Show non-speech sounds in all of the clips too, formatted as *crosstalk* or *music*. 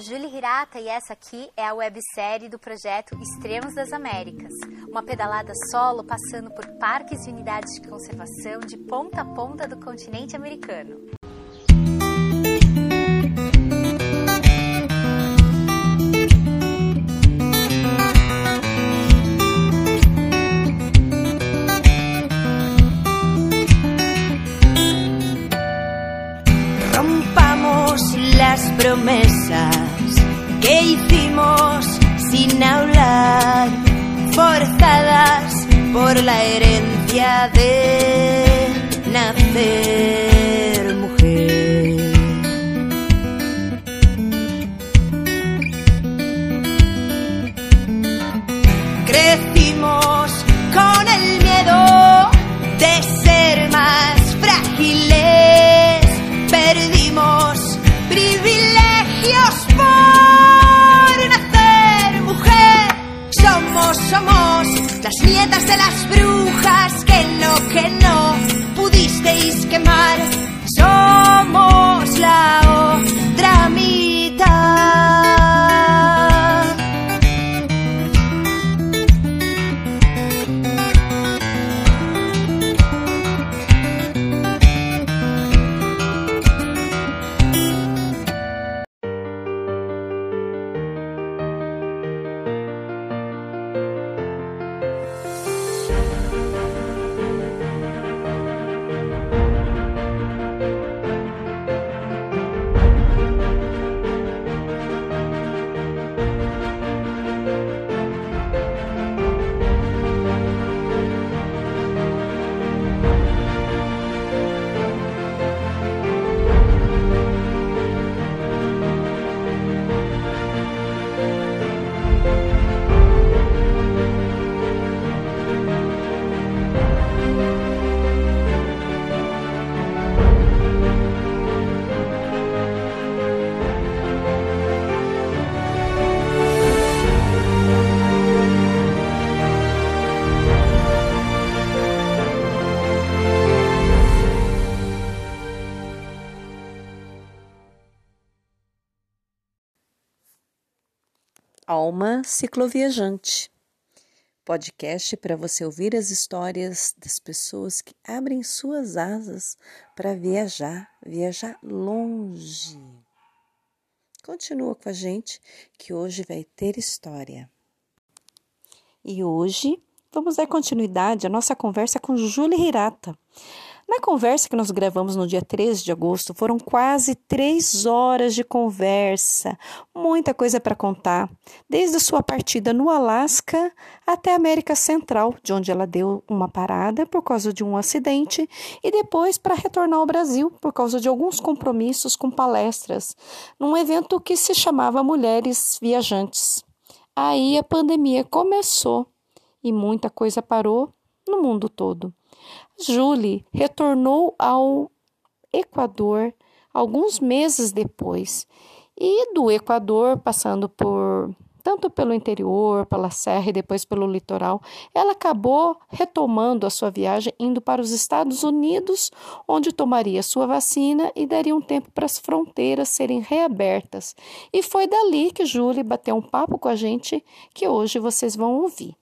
Julie Hirata e essa aqui é a websérie do projeto Extremos das Américas, uma pedalada solo passando por parques e unidades de conservação de ponta a ponta do continente americano. promesas por la herencia de nacer Alma Cicloviajante podcast para você ouvir as histórias das pessoas que abrem suas asas para viajar, viajar longe. Continua com a gente que hoje vai ter história. E hoje vamos dar continuidade à nossa conversa com Júlia Hirata. Na conversa que nós gravamos no dia 13 de agosto, foram quase três horas de conversa, muita coisa para contar, desde a sua partida no Alasca até a América Central, de onde ela deu uma parada por causa de um acidente, e depois para retornar ao Brasil por causa de alguns compromissos com palestras, num evento que se chamava Mulheres Viajantes. Aí a pandemia começou e muita coisa parou no mundo todo. Julie retornou ao Equador alguns meses depois e do Equador, passando por tanto pelo interior, pela serra e depois pelo litoral, ela acabou retomando a sua viagem indo para os Estados Unidos, onde tomaria sua vacina e daria um tempo para as fronteiras serem reabertas. E foi dali que Julie bateu um papo com a gente que hoje vocês vão ouvir.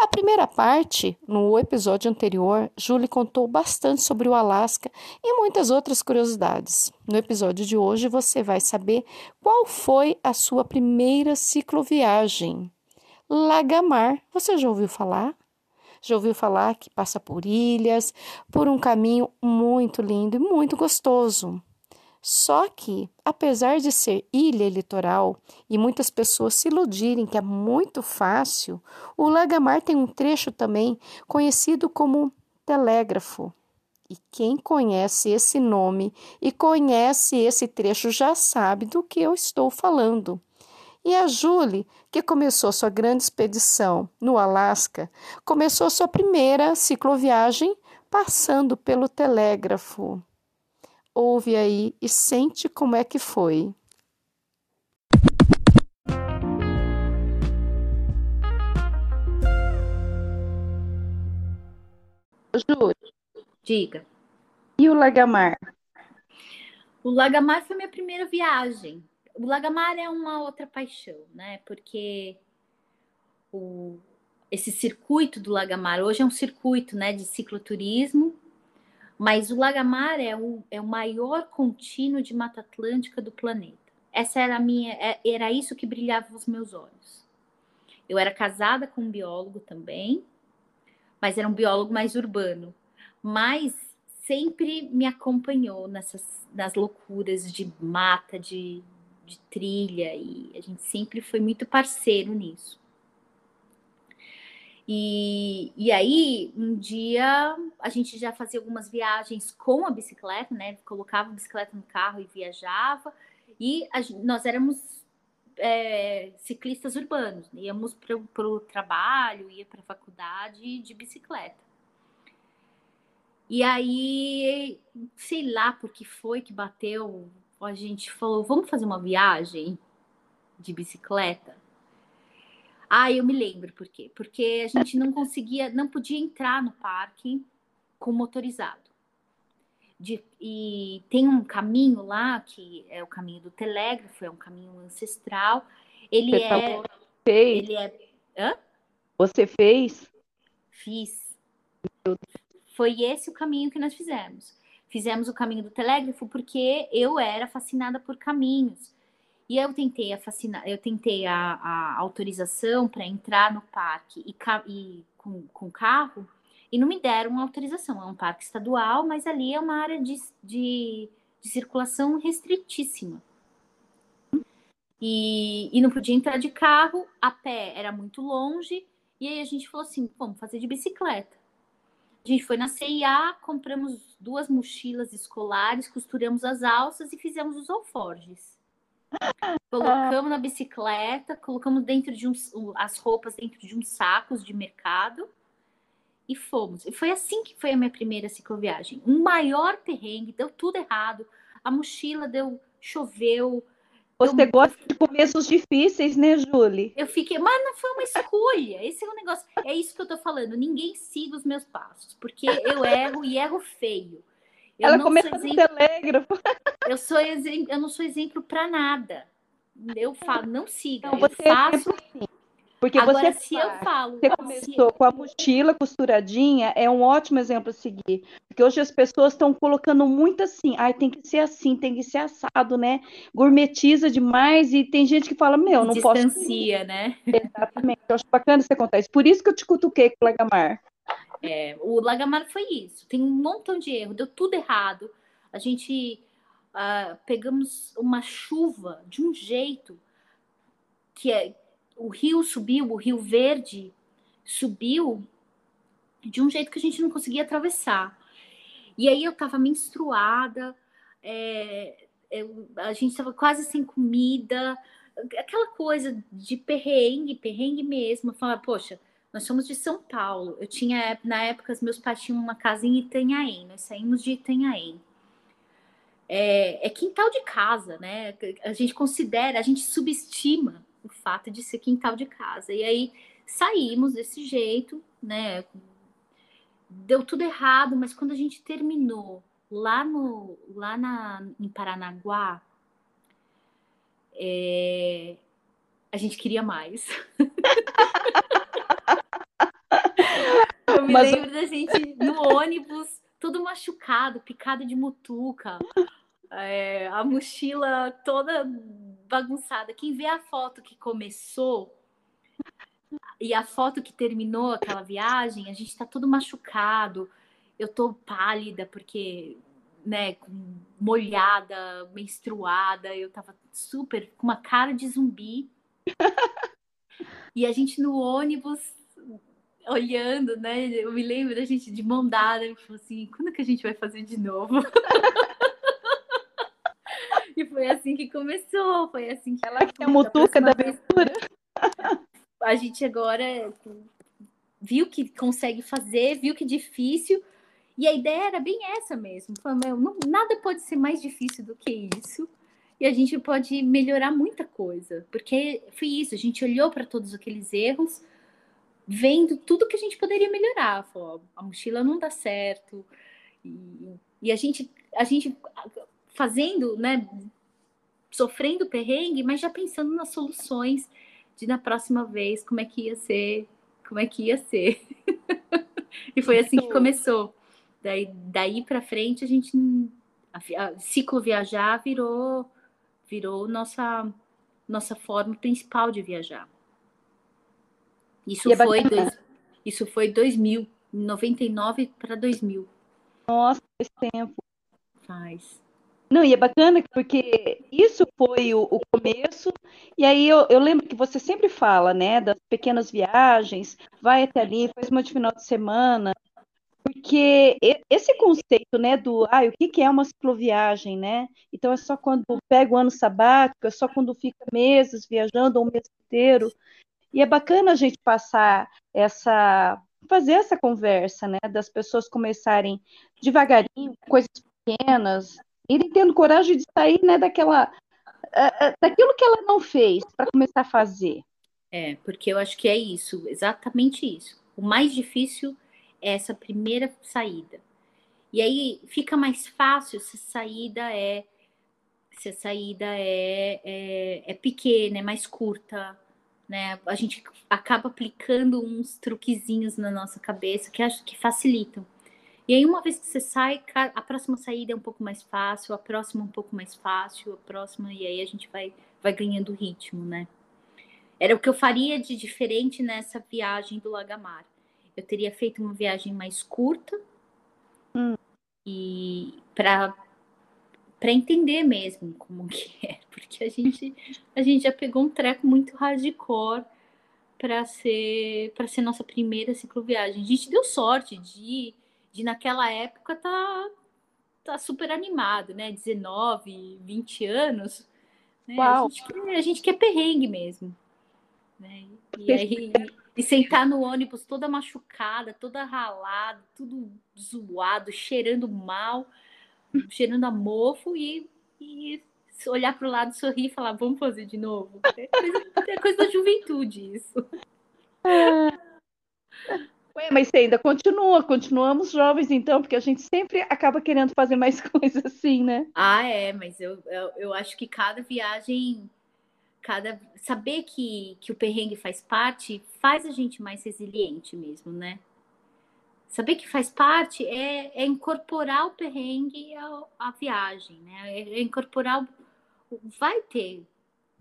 A primeira parte, no episódio anterior, Julie contou bastante sobre o Alasca e muitas outras curiosidades. No episódio de hoje, você vai saber qual foi a sua primeira cicloviagem. Lagamar, você já ouviu falar? Já ouviu falar que passa por ilhas, por um caminho muito lindo e muito gostoso. Só que, apesar de ser ilha litoral e muitas pessoas se iludirem que é muito fácil, o Lagamar tem um trecho também conhecido como telégrafo. E quem conhece esse nome e conhece esse trecho já sabe do que eu estou falando. E a Julie, que começou sua grande expedição no Alasca, começou sua primeira cicloviagem passando pelo telégrafo ouve aí e sente como é que foi. Júlio, diga. E o Lagamar? O Lagamar foi minha primeira viagem. O Lagamar é uma outra paixão, né? Porque o, esse circuito do Lagamar hoje é um circuito, né, de cicloturismo, mas o Lagamar é o, é o maior contínuo de Mata Atlântica do planeta. Essa era minha, é, era isso que brilhava os meus olhos. Eu era casada com um biólogo também, mas era um biólogo mais urbano. Mas sempre me acompanhou nessas nas loucuras de mata, de, de trilha, e a gente sempre foi muito parceiro nisso. E, e aí, um dia, a gente já fazia algumas viagens com a bicicleta, né? Colocava a bicicleta no carro e viajava. E a, nós éramos é, ciclistas urbanos, íamos para o trabalho, ia para a faculdade de bicicleta. E aí, sei lá por que foi que bateu, a gente falou, vamos fazer uma viagem de bicicleta? Ah, eu me lembro por quê? Porque a gente não conseguia, não podia entrar no parque com motorizado. De, e tem um caminho lá que é o caminho do telégrafo, é um caminho ancestral. Ele Você é. Fez. Ele é. Hã? Você fez? Fiz. Foi esse o caminho que nós fizemos. Fizemos o caminho do telégrafo porque eu era fascinada por caminhos. E eu tentei a fascina... eu tentei a, a autorização para entrar no parque e, e com, com carro e não me deram uma autorização. É um parque estadual, mas ali é uma área de, de, de circulação restritíssima. E, e não podia entrar de carro, a pé era muito longe, e aí a gente falou assim: vamos fazer de bicicleta. A gente foi na CIA, compramos duas mochilas escolares, costuramos as alças e fizemos os alforjes. Colocamos na bicicleta, colocamos dentro de uns, as roupas dentro de uns sacos de mercado e fomos. E foi assim que foi a minha primeira cicloviagem. Um maior perrengue, deu tudo errado. A mochila deu, choveu, você gosta de começos difíceis, né, Julie? Eu fiquei, mas não foi uma escolha. Esse é um negócio. É isso que eu tô falando. Ninguém siga os meus passos, porque eu erro e erro feio. Eu Ela começa exemplo, no telégrafo. Eu sou eu não sou exemplo para nada. Eu falo, não siga. Não, eu é faço. É porque Agora, você, se eu falo, você começou com a mochila costuradinha, é um ótimo exemplo a seguir. Porque hoje as pessoas estão colocando muito assim, ai, tem que ser assim, tem que ser assado, né? Gourmetiza demais e tem gente que fala, meu, não Distancia, posso. Distancia, né? Exatamente. Eu acho bacana você contar isso. Por isso que eu te cutuquei com o Lagamar. É, o Lagamar foi isso. Tem um montão de erro, deu tudo errado. A gente uh, pegamos uma chuva de um jeito que é o rio subiu, o Rio Verde subiu de um jeito que a gente não conseguia atravessar. E aí eu estava menstruada, é, eu, a gente estava quase sem comida, aquela coisa de perrengue, perrengue mesmo. Falar, poxa, nós somos de São Paulo. Eu tinha, na época, meus pais tinham uma casa em Itanhaém, nós saímos de Itanhaém. É, é quintal de casa, né? A gente considera, a gente subestima o fato de ser quintal de casa. E aí saímos desse jeito, né? Deu tudo errado, mas quando a gente terminou lá no lá na, em Paranaguá, é, a gente queria mais. *laughs* Eu me mas... lembro da gente no ônibus, todo machucado, picado de mutuca, é, a mochila toda bagunçada. Quem vê a foto que começou e a foto que terminou aquela viagem, a gente tá todo machucado. Eu tô pálida porque, né, molhada, menstruada, eu tava super com uma cara de zumbi. e a gente no ônibus olhando, né? Eu me lembro da gente de mão dada, eu falei assim, quando que a gente vai fazer de novo? *laughs* Foi assim que começou, foi assim que ela é a mutuca da aventura. A gente agora viu que consegue fazer, viu que difícil, e a ideia era bem essa mesmo. Falei, não, nada pode ser mais difícil do que isso. E a gente pode melhorar muita coisa, porque foi isso, a gente olhou para todos aqueles erros, vendo tudo que a gente poderia melhorar. Falou, a mochila não dá certo. E, e a gente a gente fazendo, né? Sofrendo perrengue, mas já pensando nas soluções de na próxima vez como é que ia ser, como é que ia ser. *laughs* e foi assim que começou. Daí, daí para frente a gente a, a, ciclo viajar virou virou nossa nossa forma principal de viajar. Isso é foi dois, isso foi 2000, 99 para 2000. Nossa, esse tempo. Faz. Não, e é bacana porque isso foi o, o começo, e aí eu, eu, lembro que você sempre fala, né, das pequenas viagens, vai até ali, faz uma de final de semana, porque esse conceito, né, do, ah, o que, que é uma cicloviagem, né? Então é só quando pega o ano sabático, é só quando fica meses viajando, ou um mês inteiro, e é bacana a gente passar essa, fazer essa conversa, né, das pessoas começarem devagarinho, coisas pequenas, irem tendo coragem de sair, né, daquela, uh, daquilo que ela não fez, para começar a fazer. É, porque eu acho que é isso, exatamente isso. O mais difícil é essa primeira saída. E aí fica mais fácil se a saída é se a saída é, é, é pequena, é mais curta, né? A gente acaba aplicando uns truquezinhos na nossa cabeça que acho que facilitam. E aí, uma vez que você sai, a próxima saída é um pouco mais fácil, a próxima um pouco mais fácil, a próxima, e aí a gente vai, vai ganhando ritmo, né? Era o que eu faria de diferente nessa viagem do Lagamar. Eu teria feito uma viagem mais curta hum. e para para entender mesmo como que *laughs* é, porque a gente a gente já pegou um treco muito hardcore para ser para ser nossa primeira cicloviagem. A gente deu sorte de, de naquela época tá tá super animado, né? 19, 20 anos. Né? A, gente quer, a gente quer perrengue mesmo. Né? E aí e sentar no ônibus toda machucada, toda ralada, tudo zoado, cheirando mal cheirando a mofo e, e olhar para o lado, sorrir e falar, vamos fazer de novo. É coisa, é coisa da juventude isso. Ué, mas você ainda continua, continuamos jovens então, porque a gente sempre acaba querendo fazer mais *laughs* coisas assim, né? Ah, é, mas eu, eu, eu acho que cada viagem, cada saber que, que o perrengue faz parte, faz a gente mais resiliente mesmo, né? saber que faz parte é, é incorporar o perrengue à, à viagem, né? É, é incorporar. Vai ter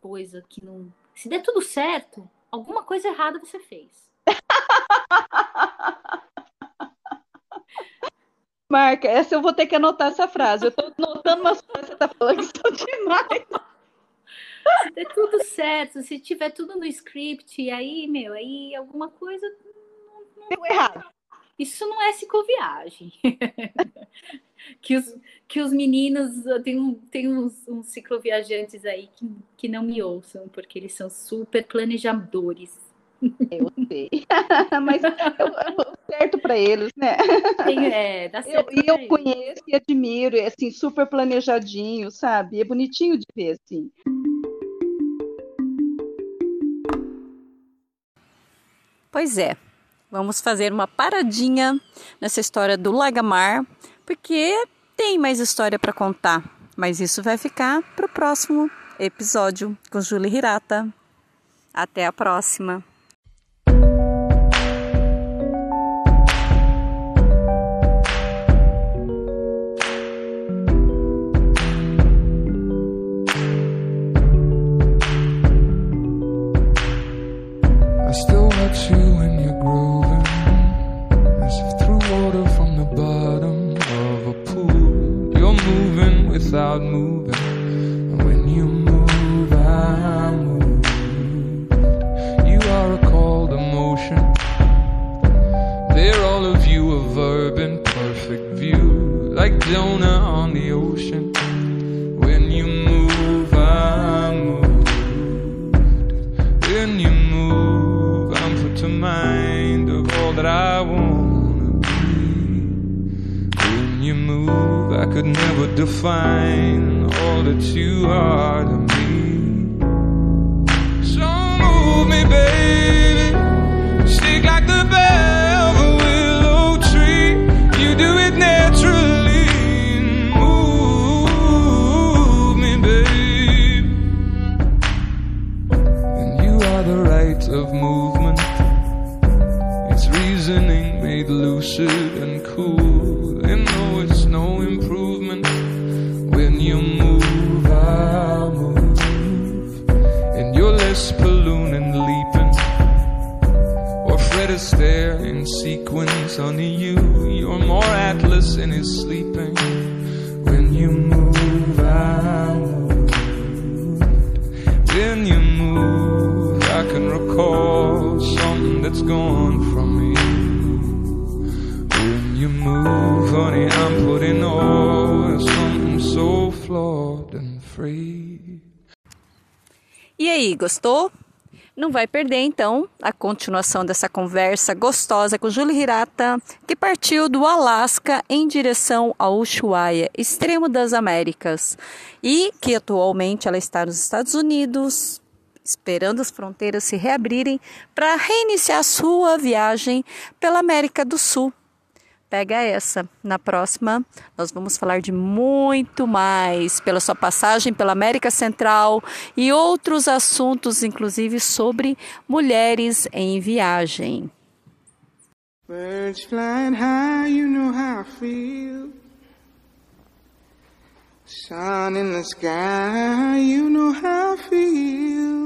coisa que não. Se der tudo certo, alguma coisa errada você fez. *laughs* Marca, essa eu vou ter que anotar essa frase. Eu tô notando umas coisas que você tá falando que são demais. Se der tudo certo, se tiver tudo no script, aí, meu, aí alguma coisa. Deu errado. Isso não é cicloviagem. *laughs* que, os, que os meninos, tem, tem uns, uns cicloviajantes aí que, que não me ouçam, porque eles são super planejadores. Eu sei. *laughs* Mas eu, eu certo para eles, né? Tem, é, dá certo. E eu, eu conheço e admiro, é assim, super planejadinho, sabe? É bonitinho de ver, assim. Pois é, Vamos fazer uma paradinha nessa história do Lagamar, porque tem mais história para contar, mas isso vai ficar para o próximo episódio com Julie Hirata. Até a próxima! Arizona on the ocean. When you move, I move. When you move, I'm put to mind of all that I wanna be. When you move, I could never define all that you are to me. So move me, baby. stick like the bell. Can recall something that's gone from me. When you move, honey, I'm something so flawed and free. E aí, gostou? Não vai perder então a continuação dessa conversa gostosa com Julie Hirata, que partiu do Alasca em direção ao Ushuaia, extremo das Américas, e que atualmente ela está nos Estados Unidos, esperando as fronteiras se reabrirem para reiniciar sua viagem pela América do Sul. Pega essa. Na próxima, nós vamos falar de muito mais pela sua passagem pela América Central e outros assuntos, inclusive sobre mulheres em viagem. Birds flying high, you know how I feel. Sun in the sky, you know how I feel.